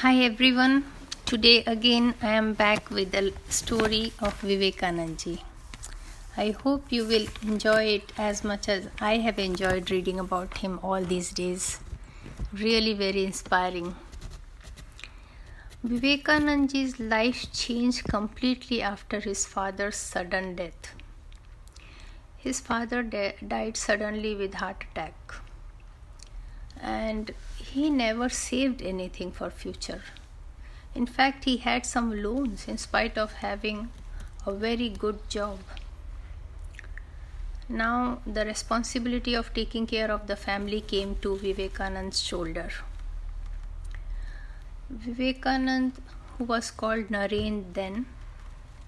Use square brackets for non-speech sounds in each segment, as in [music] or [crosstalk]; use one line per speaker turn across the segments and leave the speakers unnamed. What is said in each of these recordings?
Hi everyone. Today again I am back with the story of Vivekanandji. I hope you will enjoy it as much as I have enjoyed reading about him all these days. Really very inspiring. Vivekanandji's life changed completely after his father's sudden death. His father de- died suddenly with heart attack and he never saved anything for future. In fact he had some loans in spite of having a very good job. Now the responsibility of taking care of the family came to vivekanand's shoulder. Vivekanand who was called naren then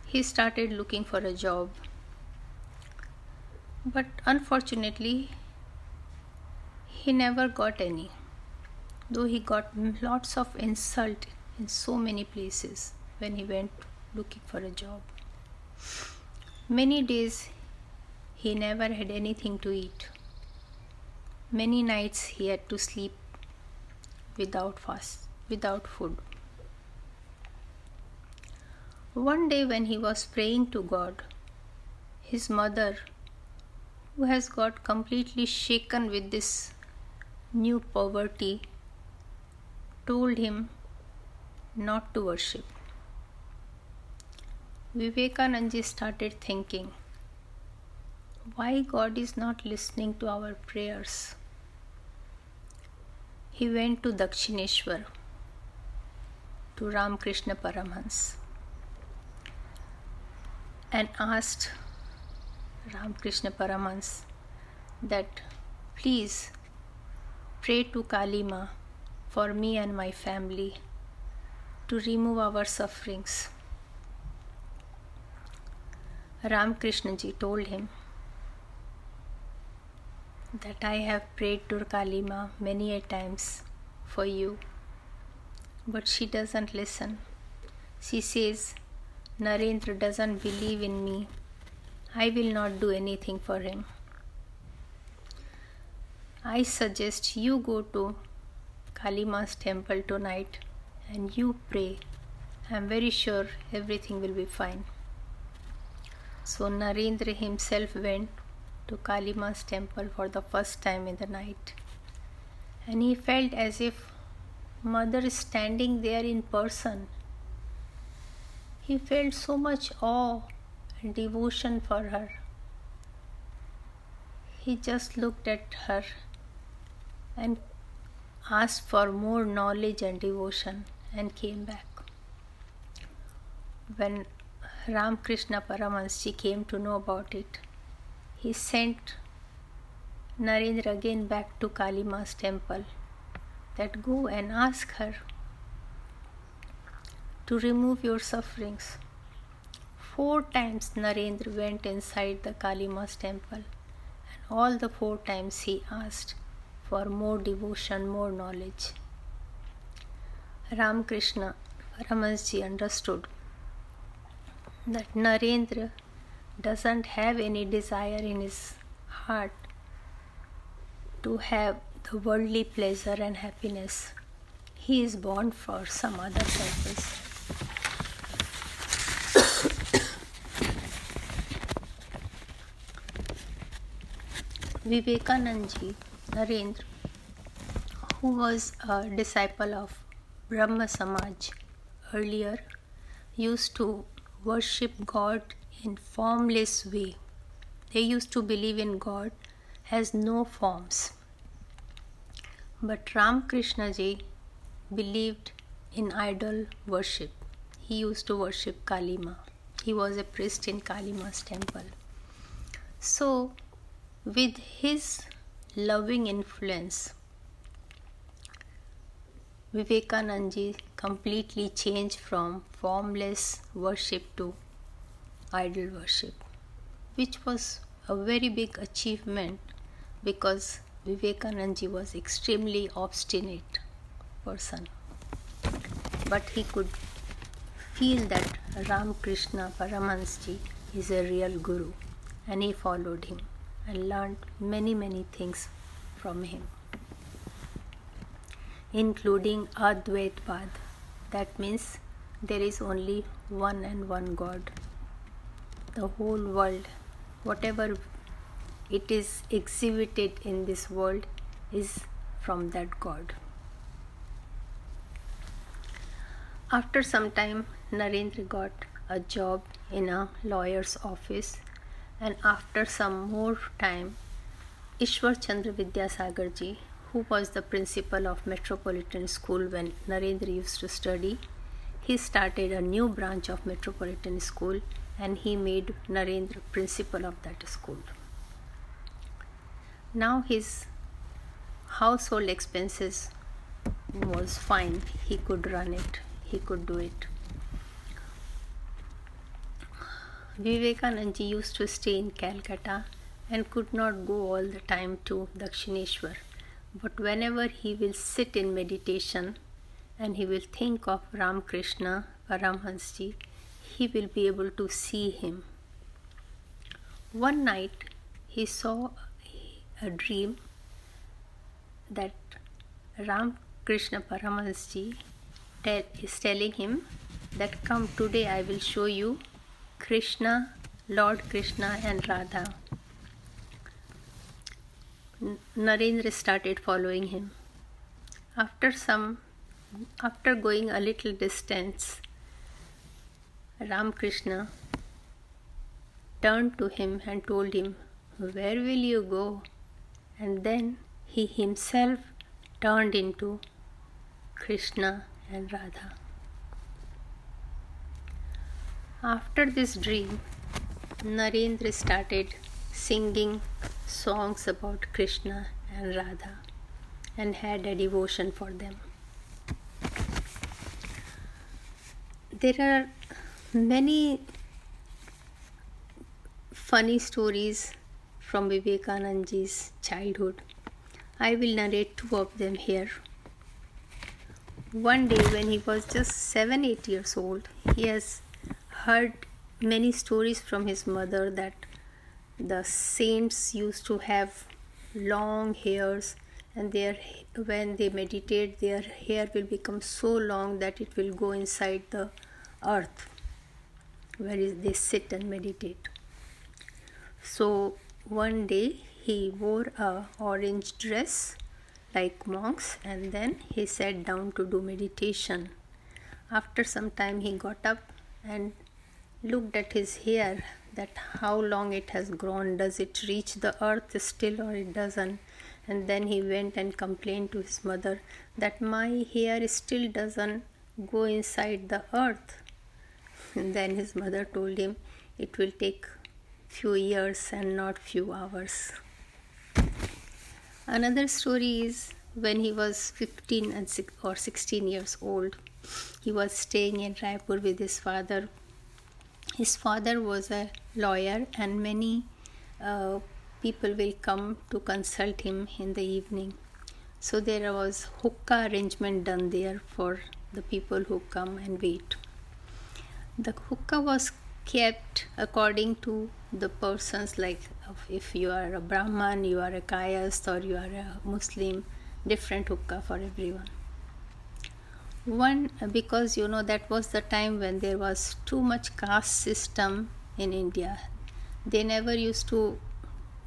he started looking for a job. But unfortunately he never got any, though he got lots of insult in so many places when he went looking for a job. Many days he never had anything to eat. Many nights he had to sleep without fast, without food. One day when he was praying to God, his mother, who has got completely shaken with this new poverty, told him not to worship. Vivekanandji started thinking, why God is not listening to our prayers? He went to Dakshineshwar, to Ramakrishna Paramhans, and asked Ramakrishna Paramhans that please Pray to Kalima for me and my family to remove our sufferings. Ramakrishnaji told him that I have prayed to Kalima many a times for you, but she doesn't listen. She says, Narendra doesn't believe in me. I will not do anything for him. I suggest you go to Kalima's temple tonight and you pray. I'm very sure everything will be fine. So Narendra himself went to Kalima's temple for the first time in the night. And he felt as if mother is standing there in person. He felt so much awe and devotion for her. He just looked at her and asked for more knowledge and devotion and came back. When Ramakrishna Paramahansa came to know about it, he sent Narendra again back to Kalima's temple that go and ask her to remove your sufferings. Four times Narendra went inside the Kalima's temple and all the four times he asked for more devotion, more knowledge. Ramakrishna Paramahansaji understood that Narendra doesn't have any desire in his heart to have the worldly pleasure and happiness. He is born for some other purpose. [coughs] Vivekanandji Narendra, who was a disciple of Brahma Samaj earlier, used to worship God in formless way. They used to believe in God has no forms. But Ramakrishna ji believed in idol worship. He used to worship Kalima. He was a priest in Kalima's temple. So, with his loving influence. Vivekanandji completely changed from formless worship to idol worship, which was a very big achievement because Vivekanandji was extremely obstinate person. But he could feel that Ramakrishna Paramahansaji is a real guru and he followed him and learned many, many things from him, including Advaitvad, that means there is only one and one God. The whole world, whatever it is exhibited in this world, is from that God. After some time, Narendra got a job in a lawyer's office, and after some more time, Ishwar Chandra Vidyasagar who was the principal of Metropolitan School when Narendra used to study, he started a new branch of Metropolitan School and he made Narendra principal of that school. Now his household expenses was fine, he could run it, he could do it. Vivekanand used to stay in Calcutta and could not go all the time to Dakshineshwar. But whenever he will sit in meditation, and he will think of Ramakrishna Paramhansji, he will be able to see him. One night he saw a dream that Ramakrishna Paramahansji is telling him that come today I will show you Krishna, Lord Krishna and Radha. Narendra started following him. After some after going a little distance, Ramakrishna turned to him and told him, Where will you go? And then he himself turned into Krishna and Radha. After this dream, Narendra started singing songs about Krishna and Radha and had a devotion for them. there are many funny stories from Vivekananda's childhood. I will narrate two of them here. One day, when he was just seven, eight years old, he has heard many stories from his mother that the saints used to have long hairs and their when they meditate their hair will become so long that it will go inside the earth where they sit and meditate. So one day he wore a orange dress like monks and then he sat down to do meditation. After some time he got up and looked at his hair that how long it has grown does it reach the earth still or it doesn't and then he went and complained to his mother that my hair still doesn't go inside the earth and then his mother told him it will take few years and not few hours. Another story is when he was 15 and six, or 16 years old, he was staying in Raipur with his father. His father was a lawyer, and many uh, people will come to consult him in the evening. So there was hookah arrangement done there for the people who come and wait the hookah was kept according to the persons like if you are a brahman you are a kayast or you are a muslim different hookah for everyone one because you know that was the time when there was too much caste system in india they never used to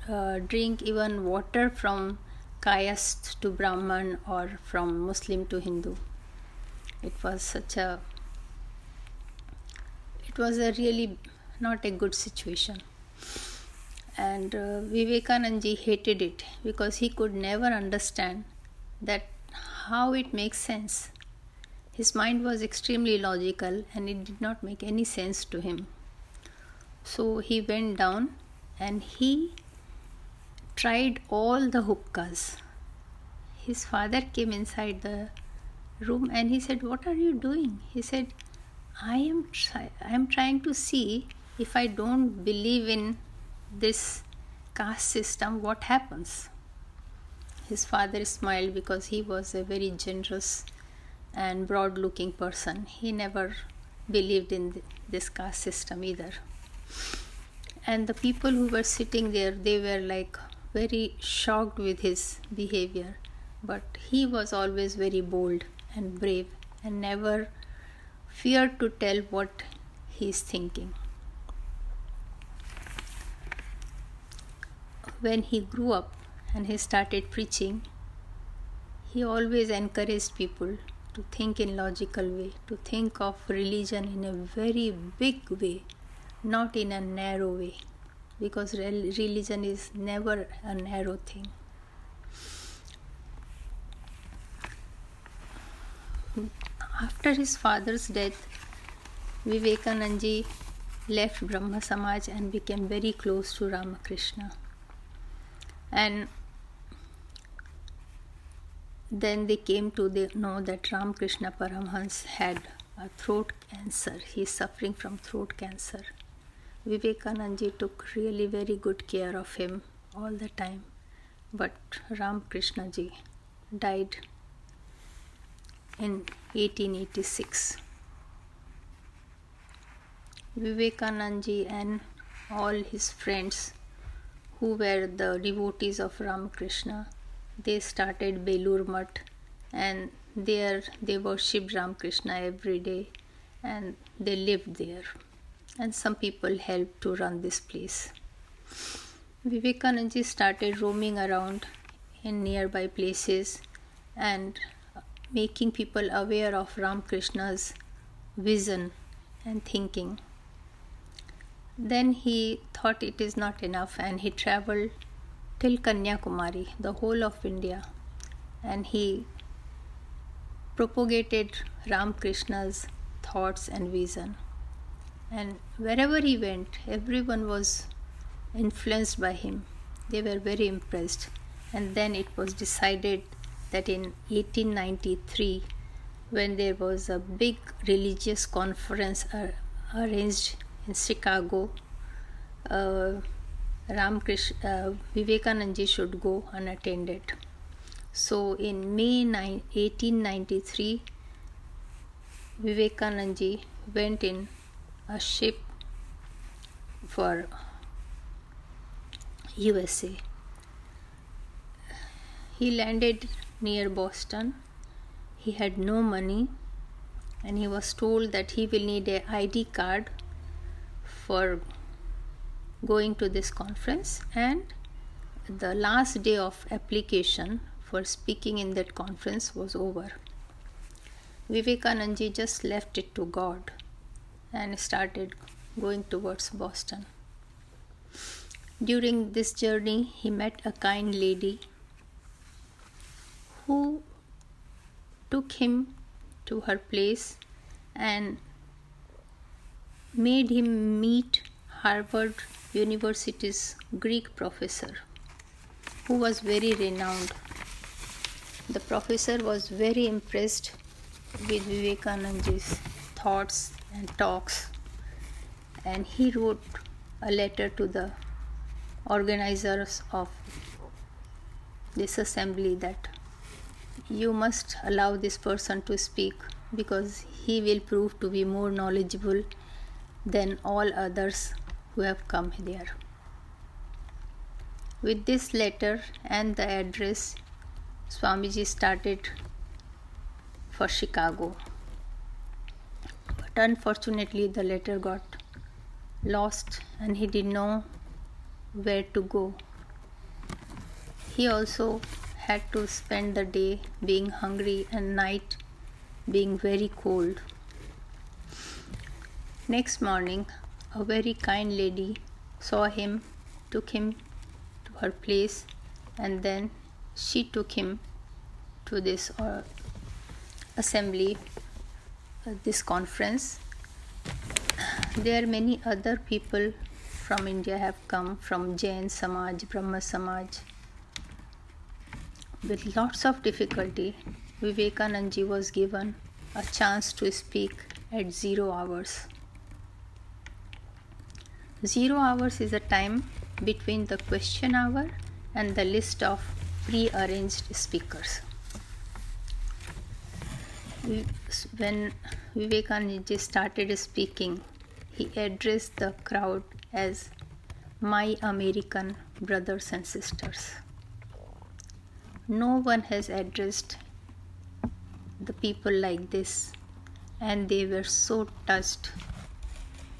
uh, drink even water from kayast to brahman or from muslim to hindu it was such a it was a really not a good situation and uh, Vivekanandji hated it because he could never understand that how it makes sense. His mind was extremely logical and it did not make any sense to him. So he went down and he tried all the hookahs. His father came inside the room and he said, What are you doing? He said, I am try- I am trying to see if I don't believe in this caste system, what happens? His father smiled because he was a very generous and broad looking person. He never believed in this caste system either. And the people who were sitting there, they were like very shocked with his behavior. But he was always very bold and brave and never feared to tell what he is thinking. When he grew up and he started preaching, he always encouraged people to think in logical way, to think of religion in a very big way, not in a narrow way, because religion is never a narrow thing. After his father's death, Vivekananda left Brahma Samaj and became very close to Ramakrishna. And then they came to know that Ramakrishna Paramhans had a throat cancer. He is suffering from throat cancer. Vivekananda took really very good care of him all the time. But Ramakrishna ji died in 1886. Vivekananda and all his friends who were the devotees of Ramakrishna, they started Belur Mutt and there they worshipped Ramakrishna every day and they lived there. And some people helped to run this place. Vivekananda started roaming around in nearby places and making people aware of Ramakrishna's vision and thinking. Then he thought it is not enough and he traveled till Kanyakumari, the whole of India, and he propagated Ramakrishna's thoughts and vision. And wherever he went, everyone was influenced by him. They were very impressed. And then it was decided that in 1893, when there was a big religious conference arranged in Chicago, uh, Ramakrishna, uh, should go unattended. So in May 9, 1893, Vivekananda went in a ship for USA. He landed near Boston. He had no money and he was told that he will need a ID card for going to this conference and the last day of application for speaking in that conference was over. Vivekananda just left it to God and started going towards Boston. During this journey, he met a kind lady who took him to her place and made him meet Harvard University's Greek professor, who was very renowned. The professor was very impressed with Vivekananda's thoughts and talks, and he wrote a letter to the organizers of this assembly that you must allow this person to speak because he will prove to be more knowledgeable than all others who have come there. With this letter and the address, Swamiji started for Chicago. But unfortunately, the letter got lost and he didn't know where to go. He also had to spend the day being hungry and night being very cold. Next morning, a very kind lady saw him, took him to her place, and then she took him to this uh, assembly, uh, this conference. There are many other people from India have come from Jain Samaj, Brahma Samaj. With lots of difficulty, Vivekananda was given a chance to speak at zero hours. Zero hours is a time between the question hour and the list of pre arranged speakers. When Vivekananda started speaking, he addressed the crowd as my American brothers and sisters. No one has addressed the people like this, and they were so touched.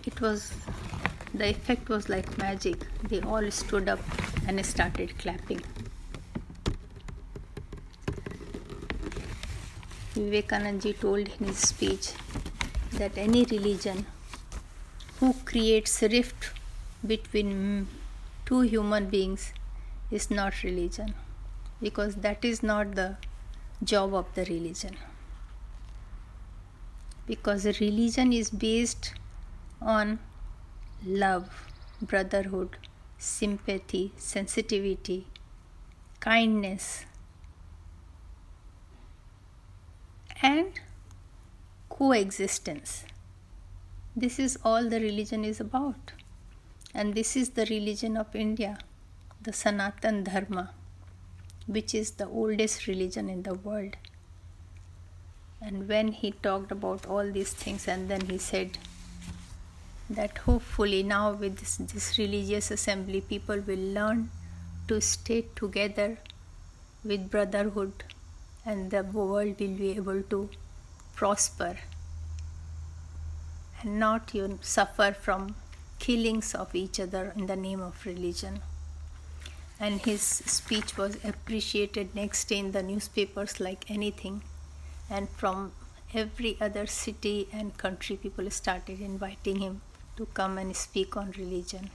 It was the effect was like magic. They all stood up and started clapping. Vivekananda told in his speech that any religion who creates rift between two human beings is not religion because that is not the job of the religion because religion is based on love brotherhood sympathy sensitivity kindness and coexistence. This is all the religion is about. And this is the religion of India, the Sanatan Dharma, which is the oldest religion in the world. And when he talked about all these things, and then he said that hopefully now with this, this religious assembly, people will learn to stay together with brotherhood and the world will be able to prosper and not you suffer from killings of each other in the name of religion. And his speech was appreciated next day in the newspapers like anything. And from every other city and country people started inviting him to come and speak on religion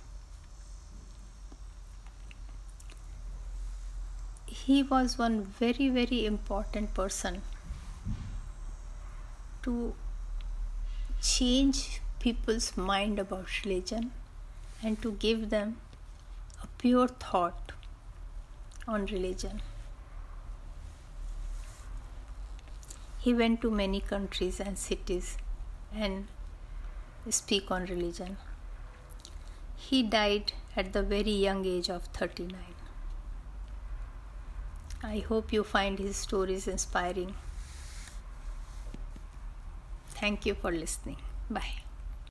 he was one very very important person to change people's mind about religion and to give them a pure thought on religion. He went to many countries and cities and speak on religion. He died at the very young age of 39. I hope you find his stories inspiring. Thank you for listening. Bye.